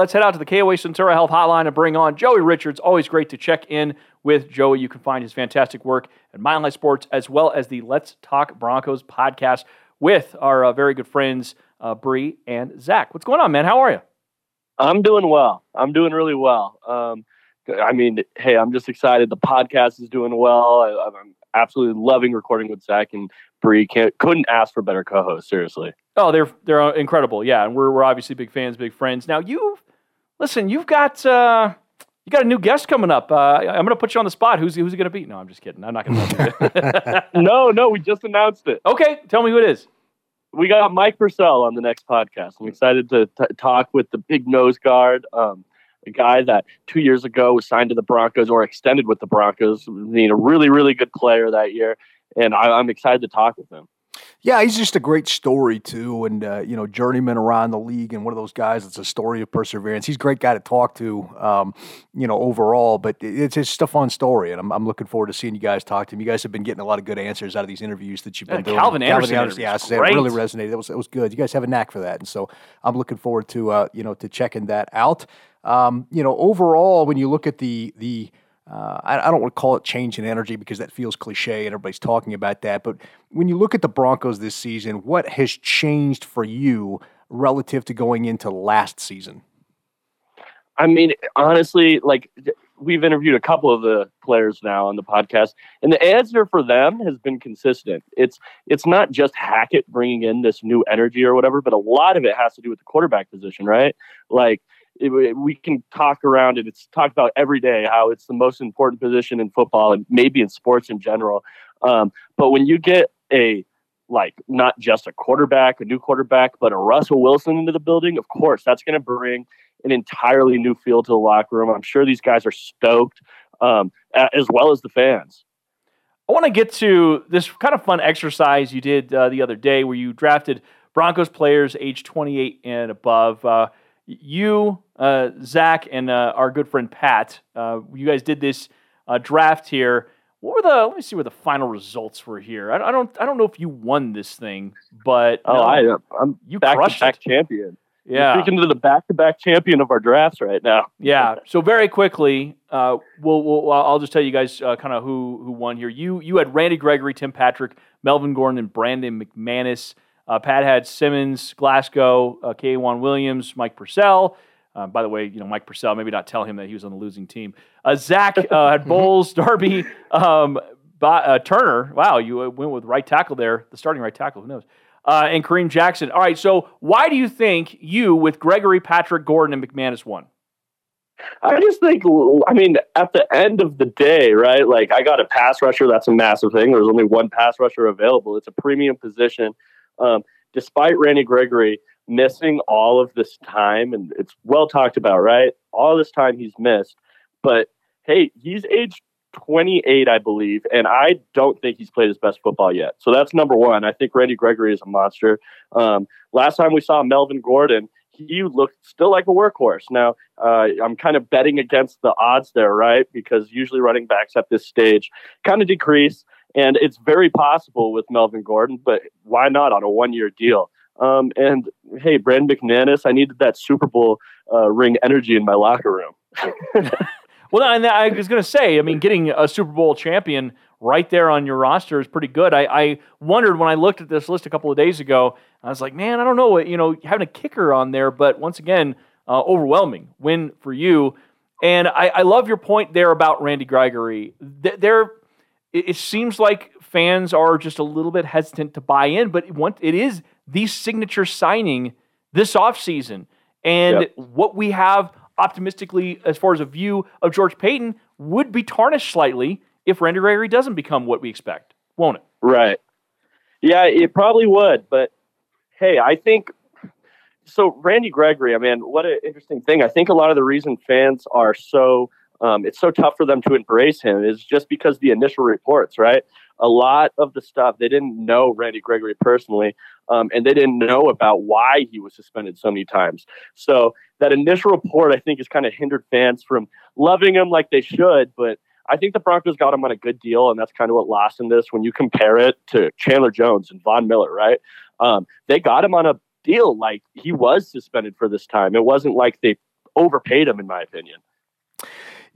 Let's head out to the KOA Centura Health Hotline and bring on Joey Richards. Always great to check in with Joey. You can find his fantastic work at Mile High Sports as well as the Let's Talk Broncos podcast with our uh, very good friends uh, Bree and Zach. What's going on, man? How are you? I'm doing well. I'm doing really well. Um, I mean, hey, I'm just excited. The podcast is doing well. I, am absolutely loving recording with Zach and Bree. Can't couldn't ask for better co-hosts. Seriously. Oh, they're they're incredible. Yeah, and we're we're obviously big fans, big friends. Now you listen. You've got uh, you got a new guest coming up. Uh, I'm going to put you on the spot. Who's who's it going to be? No, I'm just kidding. I'm not going to. no, no, we just announced it. Okay, tell me who it is. We got Mike Purcell on the next podcast. I'm excited to t- talk with the big nose guard. Um, a guy that two years ago was signed to the Broncos or extended with the Broncos, being a really, really good player that year. And I, I'm excited to talk with him. Yeah, he's just a great story too, and uh, you know, journeyman around the league, and one of those guys that's a story of perseverance. He's a great guy to talk to, um, you know, overall. But it's just a fun story, and I'm, I'm looking forward to seeing you guys talk to him. You guys have been getting a lot of good answers out of these interviews that you've been doing. Calvin Anderson, Calvin Anderson yeah, it really resonated. It was it was good. You guys have a knack for that, and so I'm looking forward to uh, you know to checking that out. Um, you know, overall, when you look at the the uh, I, I, don't want to call it change in energy because that feels cliche and everybody's talking about that. But when you look at the Broncos this season, what has changed for you relative to going into last season? I mean, honestly, like we've interviewed a couple of the players now on the podcast, and the answer for them has been consistent. It's it's not just Hackett bringing in this new energy or whatever, but a lot of it has to do with the quarterback position, right? Like it, we can talk around it. It's talked about every day how it's the most important position in football and maybe in sports in general. Um, but when you get a like not just a quarterback, a new quarterback, but a Russell Wilson into the building, of course, that's going to bring an entirely new feel to the locker room. I'm sure these guys are stoked, um, as well as the fans. I want to get to this kind of fun exercise you did uh, the other day where you drafted Broncos players age 28 and above. Uh, you, uh, Zach, and uh, our good friend Pat, uh, you guys did this uh, draft here. What were the? Let me see where the final results were here. I, I don't. I don't know if you won this thing, but oh, no, I, I'm you back crushed to back champion. Yeah, You're speaking to the back to back champion of our drafts right now. Yeah. So very quickly, uh, we'll, we'll I'll just tell you guys uh, kind of who who won here. You you had Randy Gregory, Tim Patrick, Melvin Gordon, and Brandon McManus. Uh, Pat had Simmons, Glasgow, uh, K'Waun Williams, Mike Purcell. Uh, by the way, you know Mike Purcell. Maybe not tell him that he was on the losing team. Uh, Zach uh, had Bowles, Darby, um, uh, Turner. Wow, you uh, went with right tackle there, the starting right tackle. Who knows? Uh, and Kareem Jackson. All right. So why do you think you, with Gregory, Patrick, Gordon, and McManus, won? I just think, I mean, at the end of the day, right? Like, I got a pass rusher. That's a massive thing. There's only one pass rusher available. It's a premium position. Um, despite Randy Gregory missing all of this time, and it's well talked about, right? All this time he's missed. But hey, he's age 28, I believe, and I don't think he's played his best football yet. So that's number one. I think Randy Gregory is a monster. Um, last time we saw Melvin Gordon, he looked still like a workhorse. Now, uh, I'm kind of betting against the odds there, right? Because usually running backs at this stage kind of decrease. And it's very possible with Melvin Gordon, but why not on a one year deal? Um, and hey, Brandon McManus, I needed that Super Bowl uh, ring energy in my locker room. well, and I was going to say, I mean, getting a Super Bowl champion right there on your roster is pretty good. I, I, wondered when I looked at this list a couple of days ago, I was like, man, I don't know, you know, having a kicker on there, but once again, uh, overwhelming win for you. And I, I, love your point there about Randy Gregory. There, it seems like fans are just a little bit hesitant to buy in, but it is the signature signing this offseason. And yep. what we have optimistically as far as a view of George Paton would be tarnished slightly if Randy Gregory doesn't become what we expect, won't it? Right. Yeah, it probably would. But hey, I think so Randy Gregory, I mean, what an interesting thing. I think a lot of the reason fans are so um, it's so tough for them to embrace him is just because the initial reports, right? A lot of the stuff they didn't know Randy Gregory personally, um, and they didn't know about why he was suspended so many times. So that initial report, I think, has kind of hindered fans from loving him like they should. But I think the Broncos got him on a good deal, and that's kind of what lost in this. When you compare it to Chandler Jones and Von Miller, right? Um, they got him on a deal like he was suspended for this time. It wasn't like they overpaid him, in my opinion.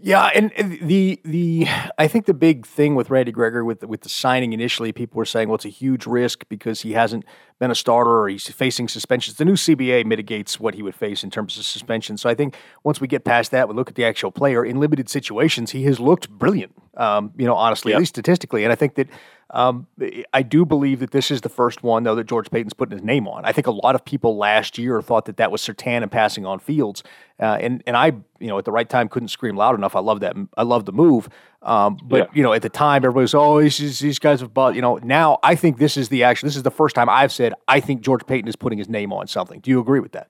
Yeah, and the the I think the big thing with Randy Gregory with with the signing initially, people were saying, well, it's a huge risk because he hasn't been a starter or he's facing suspensions. The new CBA mitigates what he would face in terms of suspension. So I think once we get past that, we look at the actual player in limited situations. He has looked brilliant. Um, you know, honestly, yep. at least statistically, and I think that um, I do believe that this is the first one, though, that George Paton's putting his name on. I think a lot of people last year thought that that was Surtain and passing on Fields, uh, and and I, you know, at the right time couldn't scream loud enough. I love that. I love the move, um, but yeah. you know, at the time, everybody was, oh, these these guys have bought. You know, now I think this is the action. This is the first time I've said I think George Paton is putting his name on something. Do you agree with that?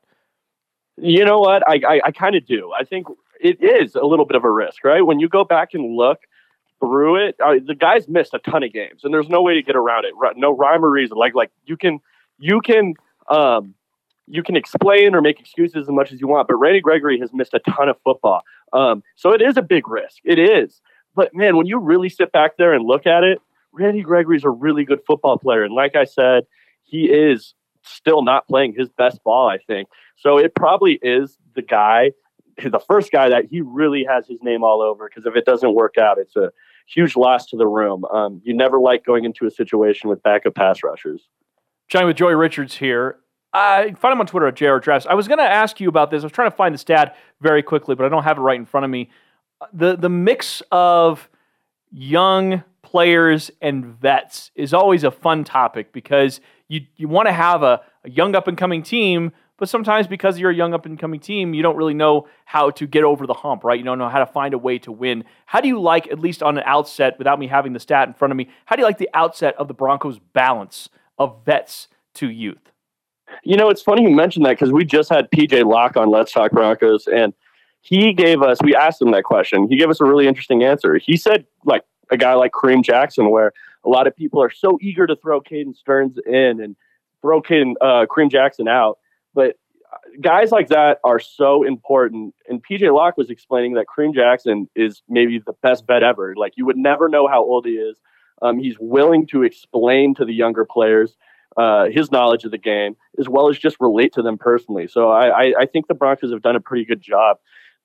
You know what? I I, I kind of do. I think it is a little bit of a risk, right? When you go back and look through it. Uh, the guys missed a ton of games, and there's no way to get around it. No rhyme or reason. Like like you can you can um, you can explain or make excuses as much as you want, but Randy Gregory has missed a ton of football. Um, so it is a big risk. It is. But man, when you really sit back there and look at it, Randy Gregory's a really good football player, and like I said, he is still not playing his best ball. I think so. It probably is the guy the first guy that he really has his name all over because if it doesn't work out, it's a huge loss to the room. Um, you never like going into a situation with backup pass rushers. Johnny with Joey Richards here. I find him on Twitter at JR Drafts. I was going to ask you about this. I was trying to find the stat very quickly, but I don't have it right in front of me. The the mix of young players and vets is always a fun topic because you you want to have a, a young up and coming team but sometimes because you're a young up and coming team, you don't really know how to get over the hump, right? You don't know how to find a way to win. How do you like, at least on an outset, without me having the stat in front of me, how do you like the outset of the Broncos' balance of vets to youth? You know, it's funny you mentioned that because we just had PJ Locke on Let's Talk Broncos, and he gave us, we asked him that question. He gave us a really interesting answer. He said, like, a guy like Kareem Jackson, where a lot of people are so eager to throw Caden Sterns in and throw Caden, uh, Kareem Jackson out but uh, guys like that are so important. And PJ Locke was explaining that Kareem Jackson is maybe the best bet ever. Like you would never know how old he is. Um, he's willing to explain to the younger players uh, his knowledge of the game, as well as just relate to them personally. So I, I, I think the Broncos have done a pretty good job,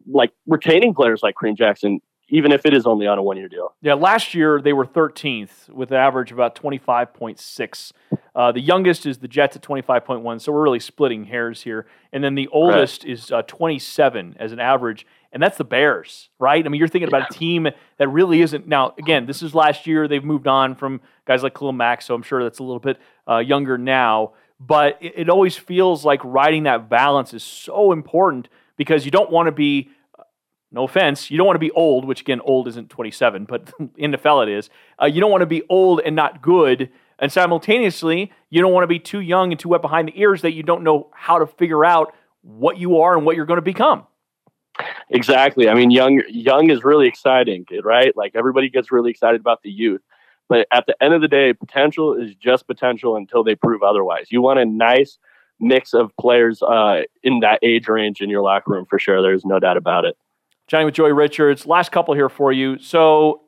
like retaining players like Kareem Jackson even if it is only on a one year deal. Yeah, last year they were 13th with an average of about 25.6. Uh, the youngest is the Jets at 25.1, so we're really splitting hairs here. And then the oldest right. is uh, 27 as an average, and that's the Bears, right? I mean, you're thinking about a team that really isn't. Now, again, this is last year. They've moved on from guys like Khalil Mack, so I'm sure that's a little bit uh, younger now. But it, it always feels like riding that balance is so important because you don't want to be no offense, you don't want to be old, which again, old isn't 27, but in the NFL it is. Uh, you don't want to be old and not good. And simultaneously, you don't want to be too young and too wet behind the ears that you don't know how to figure out what you are and what you're going to become. Exactly. I mean, young young is really exciting, right? Like everybody gets really excited about the youth. But at the end of the day, potential is just potential until they prove otherwise. You want a nice mix of players uh, in that age range in your locker room for sure. There's no doubt about it. Johnny with Joey Richards. Last couple here for you. So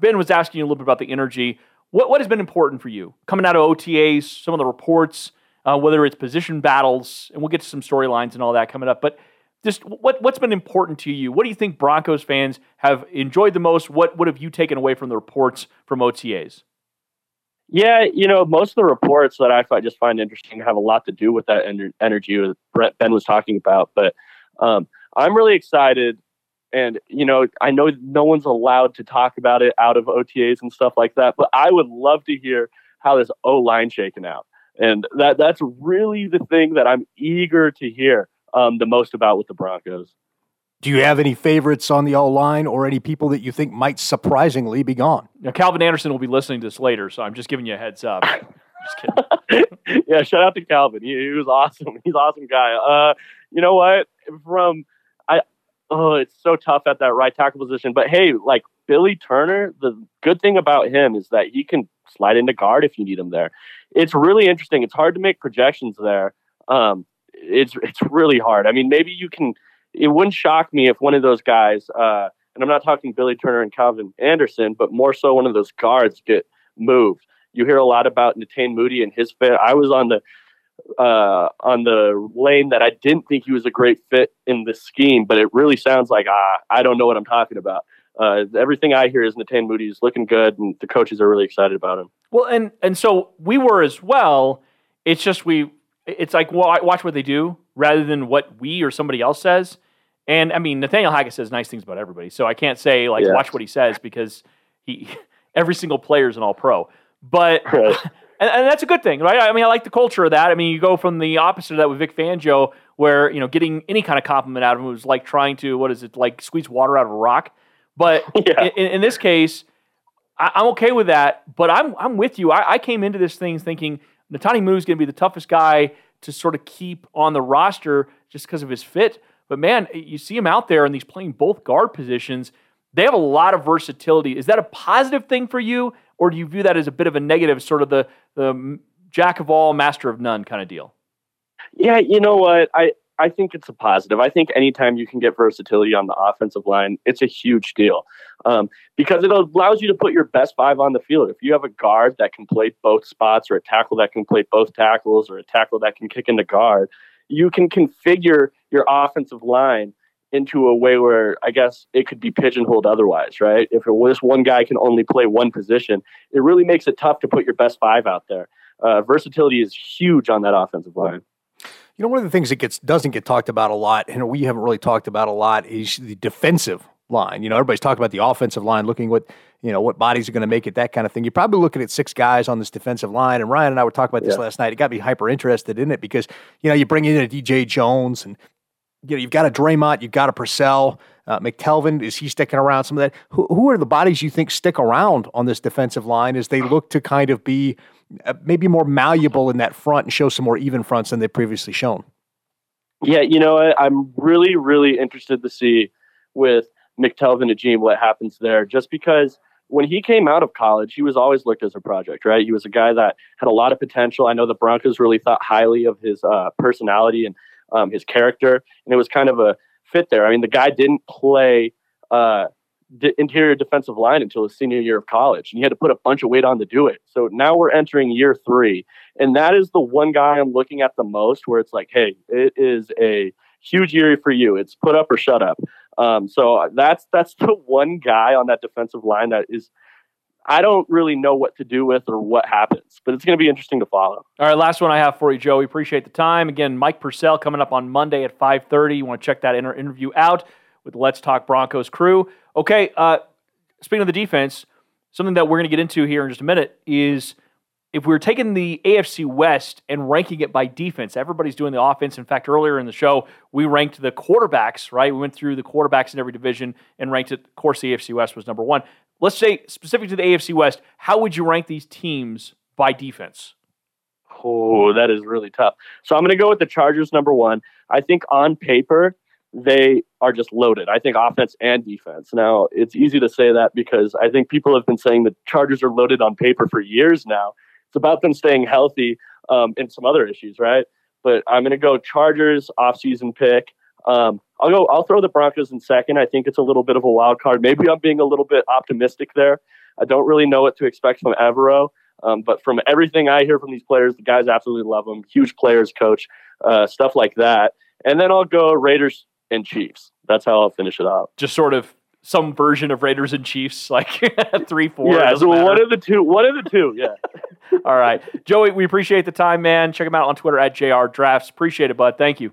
Ben was asking you a little bit about the energy. What what has been important for you coming out of OTAs? Some of the reports, uh, whether it's position battles, and we'll get to some storylines and all that coming up. But just what what's been important to you? What do you think Broncos fans have enjoyed the most? What what have you taken away from the reports from OTAs? Yeah, you know, most of the reports that I just find interesting have a lot to do with that energy that Ben was talking about. But um, I'm really excited and, you know, I know no one's allowed to talk about it out of OTAs and stuff like that, but I would love to hear how this O line shaken out. And that that's really the thing that I'm eager to hear um, the most about with the Broncos. Do you have any favorites on the O line or any people that you think might surprisingly be gone? Now, Calvin Anderson will be listening to this later, so I'm just giving you a heads up. Just kidding. yeah, shout out to Calvin. He, he was awesome. He's an awesome guy. Uh, you know what? From I, oh, it's so tough at that right tackle position. But hey, like Billy Turner, the good thing about him is that he can slide into guard if you need him there. It's really interesting. It's hard to make projections there. Um, it's it's really hard. I mean, maybe you can. It wouldn't shock me if one of those guys, uh, and I'm not talking Billy Turner and Calvin Anderson, but more so one of those guards get moved. You hear a lot about Netane Muti and his fit. I was on the uh, on the lane that I didn't think he was a great fit in the scheme, but it really sounds like ah, I don't know what I'm talking about. Uh, everything I hear is Netane Muti is looking good, and the coaches are really excited about him. Well, and and so we were as well. It's just we. It's like well, watch what they do rather than what we or somebody else says. And I mean, Nathaniel Hackett says nice things about everybody, so I can't say like Yeah. watch what he says because he every single player is an All Pro. But Right. and, and that's a good thing, right? I mean, I like the culture of that. I mean, you go from the opposite of that with Vic Fangio, where you know getting any kind of compliment out of him was like trying to what is it like squeeze water out of a rock. But Yeah. in, in this case, I, I'm okay with that. But I'm I'm with you. I, I came into this thing thinking Netane is going to be the toughest guy to sort of keep on the roster just because of his fit. But man, you see him out there and he's playing both guard positions. They have a lot of versatility. Is that a positive thing for you, or do you view that as a bit of a negative, sort of the the jack of all, master of none kind of deal? Yeah, you know what? I I think it's a positive. I think anytime you can get versatility on the offensive line, it's a huge deal um, because it allows you to put your best five on the field. If you have a guard that can play both spots, or a tackle that can play both tackles, or a tackle that can kick into guard, you can configure your offensive line into a way where I guess it could be pigeonholed otherwise, right? If it was one guy can only play one position, it really makes it tough to put your best five out there. Uh, versatility is huge on that offensive line. You know, one of the things that gets doesn't get talked about a lot, and we haven't really talked about a lot, is the defensive line. You know, everybody's talking about the offensive line, looking what you know what bodies are going to make it, that kind of thing. You're probably looking at six guys on this defensive line, and Ryan and I were talking about this Yeah. last night. It got me hyper interested in it because you know you bring in a DJ Jones, and you know you've got a Dre'Mont, you've got a Purcell, uh, McTelvin. Is he sticking around? Some of that. Who, who are the bodies you think stick around on this defensive line as they look to kind of be uh, maybe more malleable in that front and show some more even fronts than they've previously shown? Yeah, you know, what? I'm really, really interested to see with McTelvin Agim what happens there. Just because when he came out of college, he was always looked as a project, right? He was a guy that had a lot of potential. I know the Broncos really thought highly of his uh, personality and um, his character, and it was kind of a fit there. I mean, the guy didn't play uh, interior defensive line until his senior year of college, and he had to put a bunch of weight on to do it. So now we're entering year three, and that is the one guy I'm looking at the most, where it's like, hey, it is a huge year for you. It's put up or shut up. Um, so that's that's the one guy on that defensive line that is. I don't really know what to do with or what happens, but it's going to be interesting to follow. All right, last one I have for you, Joe. We appreciate the time. Again, Mike Purcell coming up on Monday at 5.30. You want to check that inter- interview out with Let's Talk Broncos crew. Okay, uh, speaking of the defense, something that we're going to get into here in just a minute is if we are taking the AFC West and ranking it by defense, everybody's doing the offense. In fact, earlier in the show, we ranked the quarterbacks, right? We went through the quarterbacks in every division and ranked it. Of course, the AFC West was number one. Let's say, specific to the AFC West, how would you rank these teams by defense? Oh, that is really tough. So I'm going to go with the Chargers number one. I think on paper, they are just loaded. I think offense and defense. Now, it's easy to say that because I think people have been saying the Chargers are loaded on paper for years now. It's about them staying healthy um, and some other issues, right? But I'm going to go Chargers offseason pick. Um, I'll go. I'll throw the Broncos in second. I think it's a little bit of a wild card. Maybe I'm being a little bit optimistic there. I don't really know what to expect from Evero. Um, but from everything I hear from these players, the guys absolutely love them. Huge players, coach, uh, stuff like that. And then I'll go Raiders and Chiefs. That's how I'll finish it out. just sort of some version of Raiders and Chiefs, like three, four. yeah, so matter. one of the two. One of the two. Yeah. All right, Joey, we appreciate the time, man. Check him out on Twitter at JR Drafts. Appreciate it, bud. Thank you.